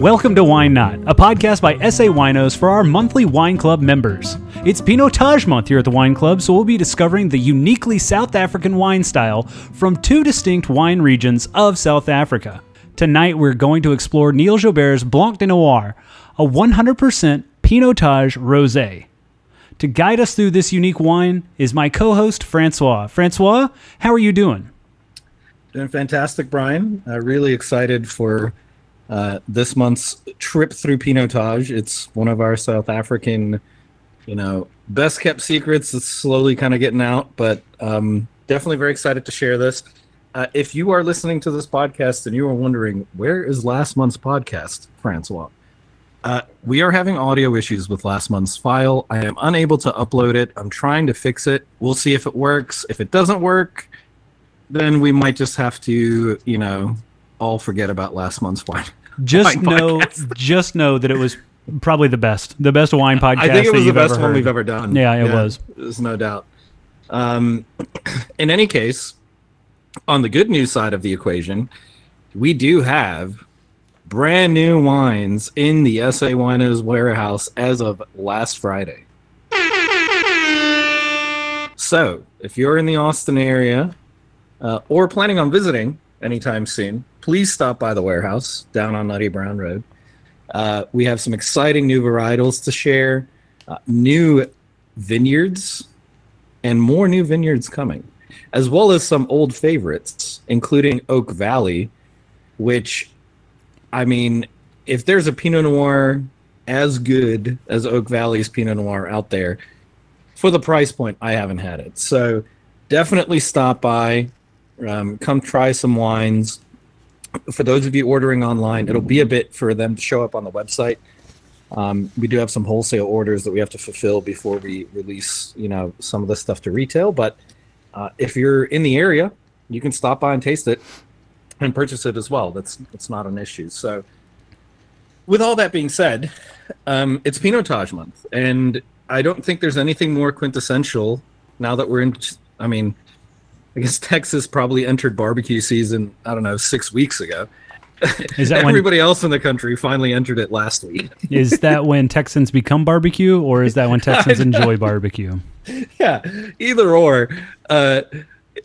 Welcome to Wine Not, a podcast by SA Winos for our monthly wine club members. It's Pinotage month here at the wine club, so we'll be discovering the uniquely South African wine style from two distinct wine regions of South Africa. Tonight we're going to explore Neil Joubert's Blanc de Noir, a 100% Pinotage rosé. To guide us through this unique wine is my co-host Francois. Francois, how are you doing? Doing fantastic, Bryan. Uh, really excited for uh, this month's trip through Pinotage. It's one of our South African, you know, best kept secrets. It's slowly kind of getting out, but um, definitely very excited to share this. Uh, if you are listening to this podcast and you are wondering where is last month's podcast, Francois, uh, we are having audio issues with last month's file. I am unable to upload it. I'm trying to fix it. We'll see if it works. If it doesn't work, then we might just have to, you know, all forget about last month's wine. Just wine know, podcast. just know that it was probably the best, the best wine podcast. I think it was the best one we've ever done. Yeah, it yeah, was. There's no doubt. Um, in any case, on the good news side of the equation, we do have brand new wines in the SA Winos warehouse as of last Friday. So, if you're in the Austin area uh, or planning on visiting anytime soon, please stop by the warehouse down on Nutty Brown Road. Uh, we have some exciting new varietals to share, uh, new vineyards, and more new vineyards coming, as well as some old favorites, including Oak Valley, which, I mean, if there's a Pinot Noir as good as Oak Valley's Pinot Noir out there, for the price point, I haven't had it. So definitely stop by, um, come try some wines for those of you ordering online, it'll be a bit for them to show up on the website. Um, we do have some wholesale orders that we have to fulfill before we release, you know, some of the stuff to retail. But uh, if you're in the area, you can stop by and taste it and purchase it as well. That's that's not an issue. So, with all that being said, um, it's Pinotage month, and I don't think there's anything more quintessential now that we're in. I mean, I guess Texas probably entered barbecue season, I don't know, six weeks ago. Is that everybody when, else in the country finally entered it last week? is that when Texans become barbecue, or is that when Texans enjoy barbecue? Yeah, either or. Uh,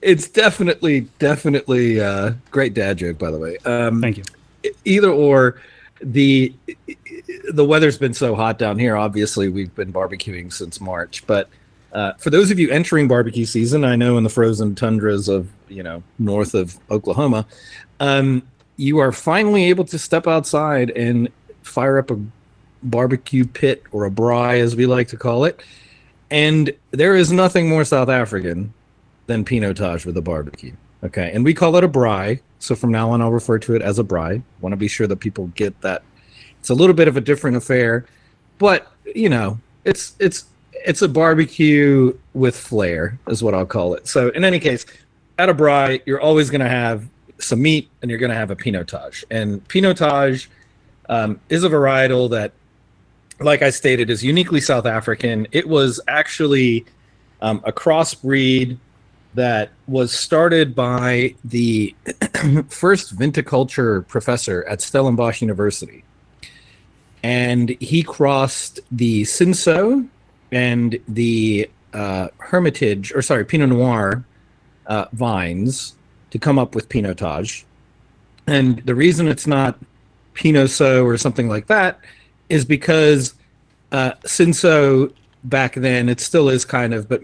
it's definitely, definitely uh, great dad joke, by the way. Um, Thank you. Either or, the the weather's been so hot down here. Obviously, we've been barbecuing since March, but uh, for those of you entering barbecue season, I know in the frozen tundras of you know north of Oklahoma, um, you are finally able to step outside and fire up a barbecue pit or a braai, as we like to call it. And there is nothing more South African than Pinotage with a barbecue. Okay, and we call it a braai. So from now on, I'll refer to it as a braai. Want to be sure that people get that. It's a little bit of a different affair, but you know, it's it's it's a barbecue with flair, is what I'll call it. So in any case, at a braai, you're always going to have some meat and you're going to have a pinotage. And pinotage um, is a varietal that, like I stated, is uniquely South African. It was actually um, a crossbreed that was started by the first viticulture professor at Stellenbosch University. And he crossed the Cinsault and the uh, Hermitage, or sorry, Pinot Noir uh, vines to come up with Pinotage. And the reason it's not Pinot So or something like that is because uh, back then, it still is kind of, but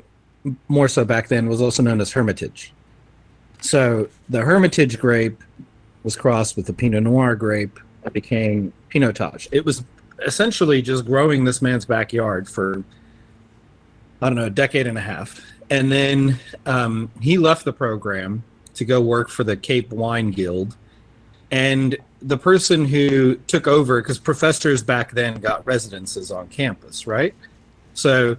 more so back then, was also known as Hermitage. So the Hermitage grape was crossed with the Pinot Noir grape that became Pinotage. It was essentially just growing this man's backyard for I don't know, a decade and a half. And then um, he left the program to go work for the Cape Wine Guild. And the person who took over, because professors back then got residences on campus, right? So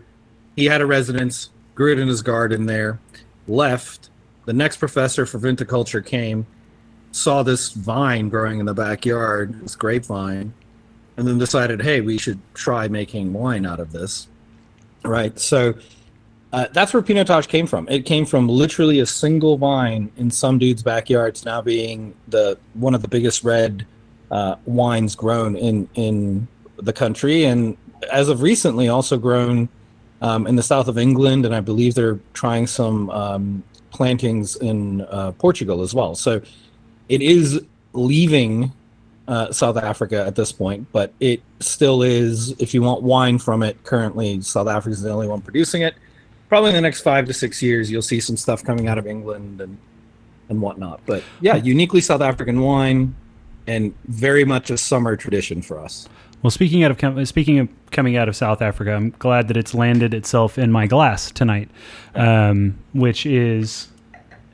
he had a residence, grew it in his garden there, left. The next professor for viticulture came, saw this vine growing in the backyard, this grapevine, and then decided, hey, we should try making wine out of this. Right. So uh, that's where Pinotage came from. It came from literally a single vine in some dude's backyard to now being the one of the biggest red uh, wines grown in in the country, and as of recently, also grown um, in the south of England, and I believe they're trying some um, plantings in uh, Portugal as well. So it is leaving uh, South Africa at this point, but it still is. If you want wine from it, currently South Africa is the only one producing it. Probably in the next five to six years, you'll see some stuff coming out of England and and whatnot. But yeah, uniquely South African wine, and very much a summer tradition for us. Well, speaking out of speaking of coming out of South Africa, I'm glad that it's landed itself in my glass tonight, um, which is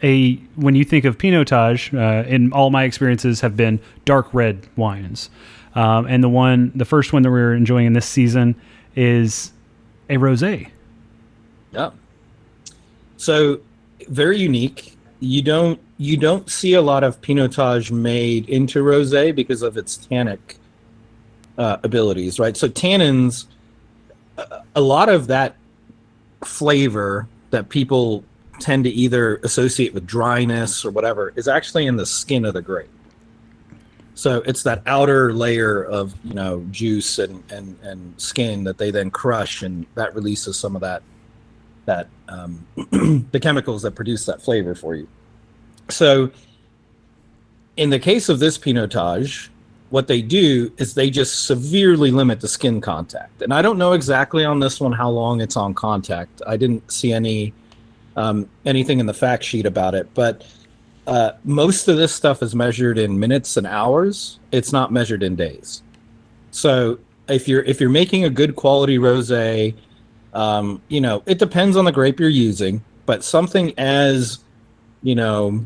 a when you think of Pinotage, uh, in all my experiences have been dark red wines, um, and the one, the first one that we're enjoying in this season is a rosé. Yeah. So very unique. You don't you don't see a lot of Pinotage made into rosé because of its tannic uh, abilities, right? So tannins, a lot of that flavor that people tend to either associate with dryness or whatever is actually in the skin of the grape. So it's that outer layer of you know juice and and and skin that they then crush, and that releases some of that that um, the chemicals that produce that flavor for you. So in the case of this Pinotage, what they do is they just severely limit the skin contact. And I don't know exactly on this one how long it's on contact. I didn't see any um, anything in the fact sheet about it, but uh, most of this stuff is measured in minutes and hours. It's not measured in days. So if you're if you're making a good quality rosé, um, you know it depends on the grape you're using, but something as you know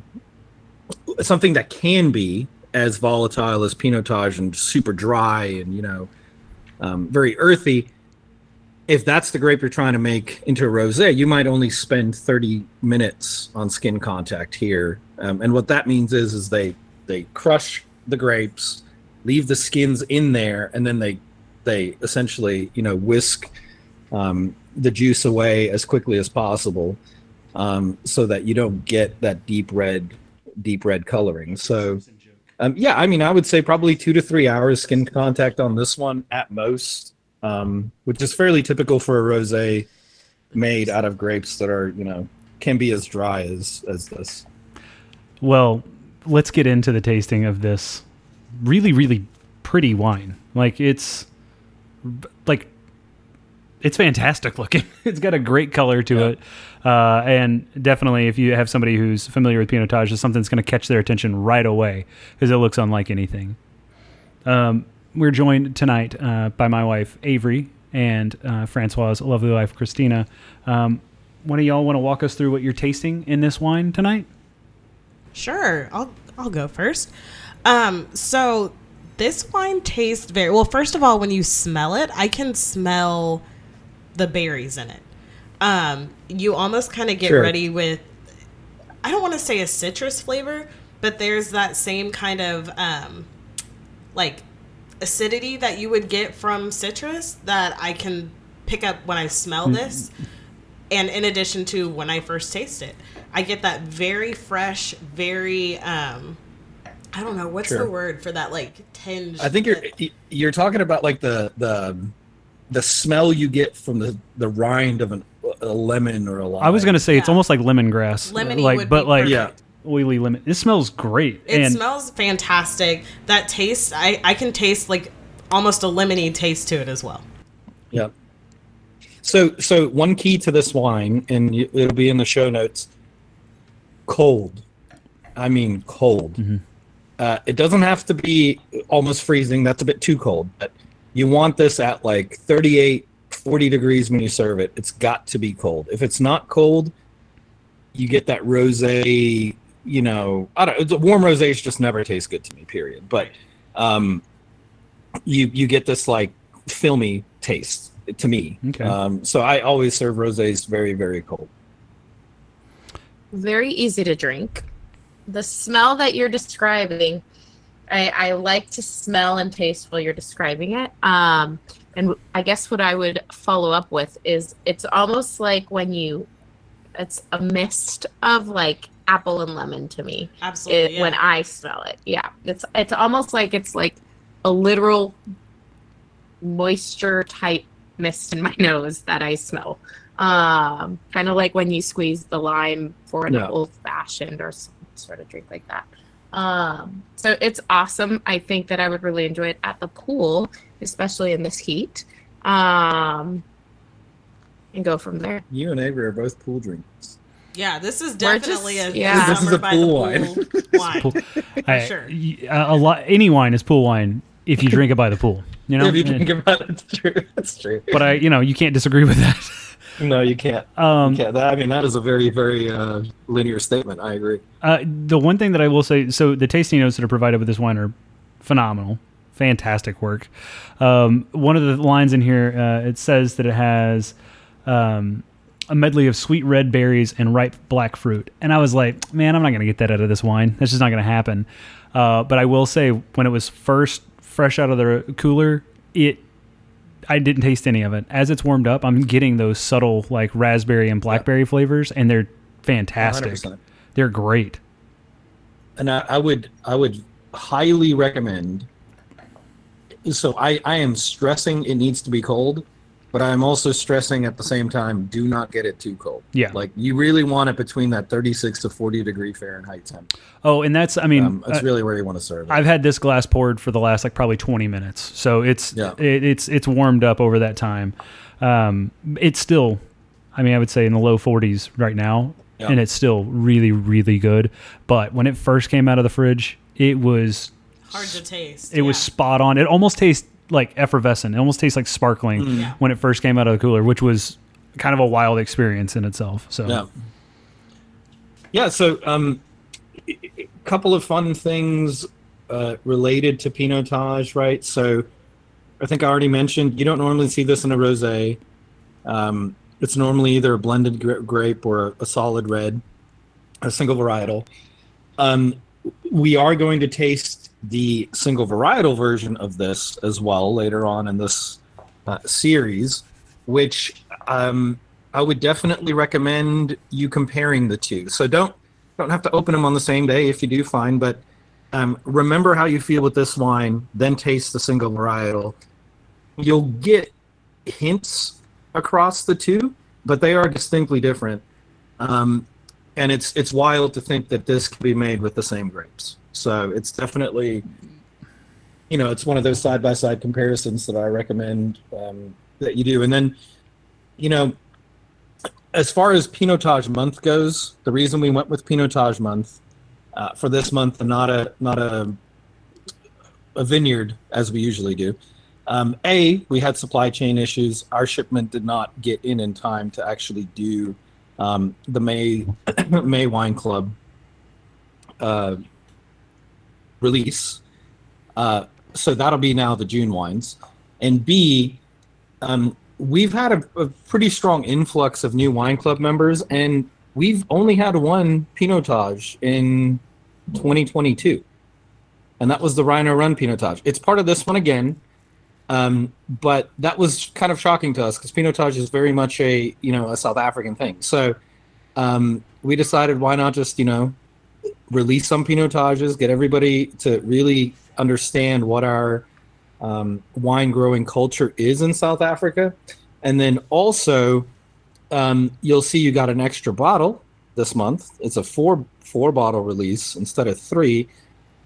something that can be as volatile as Pinotage and super dry and you know um, very earthy. If that's the grape you're trying to make into a rosé, you might only spend 30 minutes on skin contact here. Um, and what that means is, is they they crush the grapes, leave the skins in there, and then they they essentially you know whisk um, the juice away as quickly as possible, um, so that you don't get that deep red deep red coloring. So um, yeah, I mean, I would say probably two to three hours skin contact on this one at most, um, which is fairly typical for a rosé made out of grapes that are, you know, can be as dry as as this. Well, let's get into the tasting of this really, really pretty wine. Like it's like it's fantastic looking. it's got a great color to yeah. it. Uh, and definitely, if you have somebody who's familiar with Pinotage, it's something that's going to catch their attention right away because it looks unlike anything. Um, we're joined tonight uh, by my wife, Avery, and uh, Francois' lovely wife, Cristina. Um, one of y'all want to walk us through what you're tasting in this wine tonight? Sure. I'll, I'll go first. Um, so this wine tastes very well. First of all, when you smell it, I can smell the berries in it. Um, you almost kind of get sure. ready with, I don't want to say a citrus flavor, but there's that same kind of um, like acidity that you would get from citrus that I can pick up when I smell mm-hmm. this. And in addition to when I first taste it, I get that very fresh, very um, I don't know what's sure. the word for that like tinge. I think you're you're talking about like the the the smell you get from the the rind of an, a lemon or a lime. I was gonna say yeah. it's almost like lemongrass, Lemony like but like yeah. Oily lemon. It smells great. It and smells fantastic. That taste, I I can taste like almost a lemony taste to it as well. Yeah. So so one key to this wine, and it'll be in the show notes. Cold, I mean cold. Mm-hmm. Uh, it doesn't have to be almost freezing. That's a bit too cold, but you want this at like 38 40 degrees when you serve it it's got to be cold if it's not cold you get that rose you know i don't warm rosés just never taste good to me period but um you you get this like filmy taste to me okay. um so i always serve rosés very very cold very easy to drink the smell that you're describing I, I like to smell and taste while you're describing it. Um, and I guess what I would follow up with is it's almost like when you, it's a mist of like apple and lemon to me. Absolutely. it, when. I smell it. Yeah, it's it's almost like it's like a literal moisture type mist in my nose that I smell. Um, kind of like when you squeeze the lime for an Yeah. old fashioned or some sort of drink like that. Um, so it's awesome. I think that I would really enjoy it at the pool, especially in this heat. Um, and go from there. You and Avery are both pool drinkers. Yeah, this is We're just- definitely a yeah. This is summer a by the pool wine. pool wine. Pool- I- sure. y- a, a lot. Any wine is pool wine if you drink it by the pool. You know. if you And- think about it, that's true. That's true. but I, you know, you can't disagree with that. No, you can't. Um, you I mean, that is a very, very uh, linear statement. I agree. Uh, the one thing that I will say, so the tasting notes that are provided with this wine are phenomenal, fantastic work. Um, one of the lines in here, uh, it says that it has um, a medley of sweet red berries and ripe black fruit, and I was like, man, I'm not gonna get that out of this wine. That's just not gonna happen. Uh, but I will say, when it was first fresh out of the cooler, it I didn't taste any of it. As it's warmed up, I'm getting those subtle like raspberry and blackberry flavors, and they're fantastic. 100%. They're great. and I, I would I would highly recommend. So I I am stressing it needs to be cold, but I'm also stressing at the same time do not get it too cold. Yeah. Like you really want it between that 36 to 40 degree Fahrenheit temp. Oh, and that's I mean, Um, that's uh, really where you want to serve it. I've had this glass poured for the last like probably 20 minutes, so it's Yeah. it, it's it's warmed up over that time. Um, it's still, I mean, I would say in the low 40s right now, Yeah. and it's still really really good. But when it first came out of the fridge, it was Hard to taste. it was spot on. It almost tastes like effervescent. It almost tastes like sparkling Mm. When it first came out of the cooler, which was kind of a wild experience in itself. So Yeah. Yeah. So, um, a couple of fun things uh, related to Pinotage, right? So, I think I already mentioned you don't normally see this in a rosé. Um, it's normally either a blended gra- grape or a, a solid red, a single varietal. Um, we are going to taste the single varietal version of this as well later on in this uh, series, which um, I would definitely recommend you comparing the two. So don't don't have to open them on the same day if you do fine, but um, remember how you feel with this wine, then taste the single varietal. You'll get hints across the two, but they are distinctly different. Um, and it's it's wild to think that this can be made with the same grapes. So it's definitely, you know, it's one of those side by side comparisons that I recommend um, that you do. And then, you know, as far as Pinotage month goes, the reason we went with Pinotage month uh, for this month and not a not a a vineyard as we usually do. Um, a, we had supply chain issues. Our shipment did not get in in time to actually do um, the May May Wine Club uh, release. Uh, so that'll be now the June wines. And B, um, we've had a, a pretty strong influx of new wine club members, and we've only had one Pinotage in 2022, and that was the Rhino Run Pinotage. It's part of this one again, um, but that was kind of shocking to us because Pinotage is very much a you know a South African thing. So um, we decided why not just you know release some Pinotages, get everybody to really understand what our um, wine growing culture is in South Africa. And then also, um, you'll see you got an extra bottle this month. It's a four four bottle release instead of three.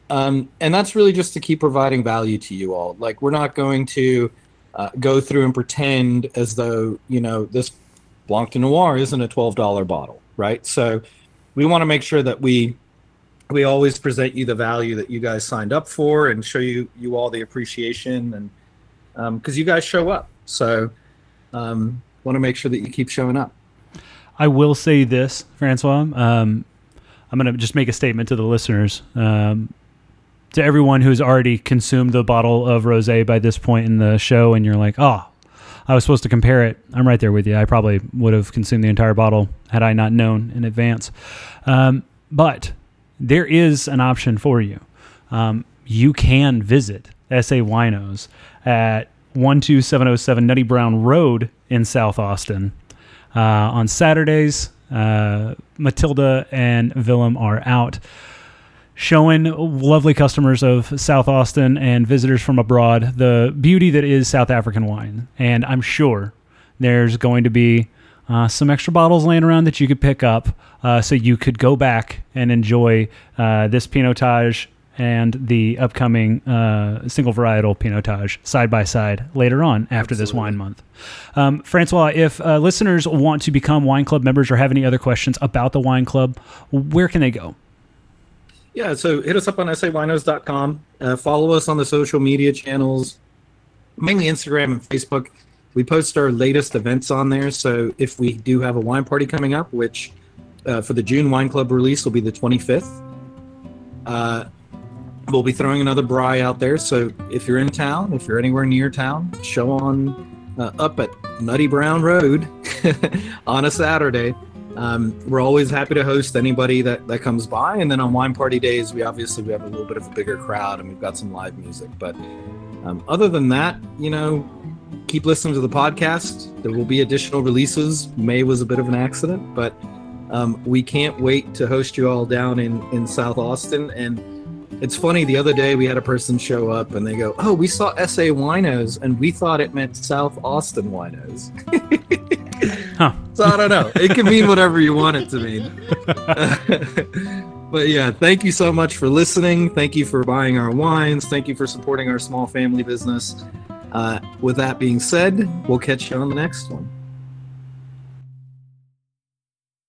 Um, and that's really just to keep providing value to you all. Like we're not going to uh, go through and pretend as though you know this Blanc de Noir isn't a twelve dollar bottle, right? So we want to make sure that we we always present you the value that you guys signed up for and show you you all the appreciation and because you guys show up so um, want to make sure that you keep showing up I will say this, Francois. Um, I'm going to just make a statement to the listeners. Um, to everyone who's already consumed the bottle of rosé by this point in the show, and you're like, oh, I was supposed to compare it. I'm right there with you. I probably would have consumed the entire bottle had I not known in advance. Um, but there is an option for you. Um, you can visit SA Winos at 12707 Nutty Brown Road in South Austin uh, on Saturdays uh, Matilda and Willem are out showing lovely customers of South Austin and visitors from abroad the beauty that is South African wine. And I'm sure there's going to be uh, some extra bottles laying around that you could pick up uh, so you could go back and enjoy uh, this Pinotage and the upcoming uh, single varietal Pinotage side by side later on after Absolutely. this wine month. Um, Francois, if uh, listeners want to become wine club members or have any other questions about the wine club, where can they go? Yeah, so hit us up on sawinos.com. Uh, follow us on the social media channels, mainly Instagram and Facebook. We post our latest events on there. So if we do have a wine party coming up, which uh, for the June Wine Club release will be the 25th, uh, we'll be throwing another braai out there. So if you're in town, if you're anywhere near town, show on uh, up at Nutty Brown Road on a Saturday. Um, we're always happy to host anybody that, that comes by. And then on wine party days, we obviously we have a little bit of a bigger crowd and we've got some live music. But um, other than that, you know, keep listening to the podcast. There will be additional releases. May was a bit of an accident, but um, we can't wait to host you all down in in South Austin. And it's funny. The other day we had a person show up and they go, "Oh, we saw SA Winos and we thought it meant South Austin Winos." Huh. So I don't know. It can mean whatever you want it to mean. but yeah, thank you so much for listening. Thank you for buying our wines. Thank you for supporting our small family business. Uh, with that being said, we'll catch you on the next one.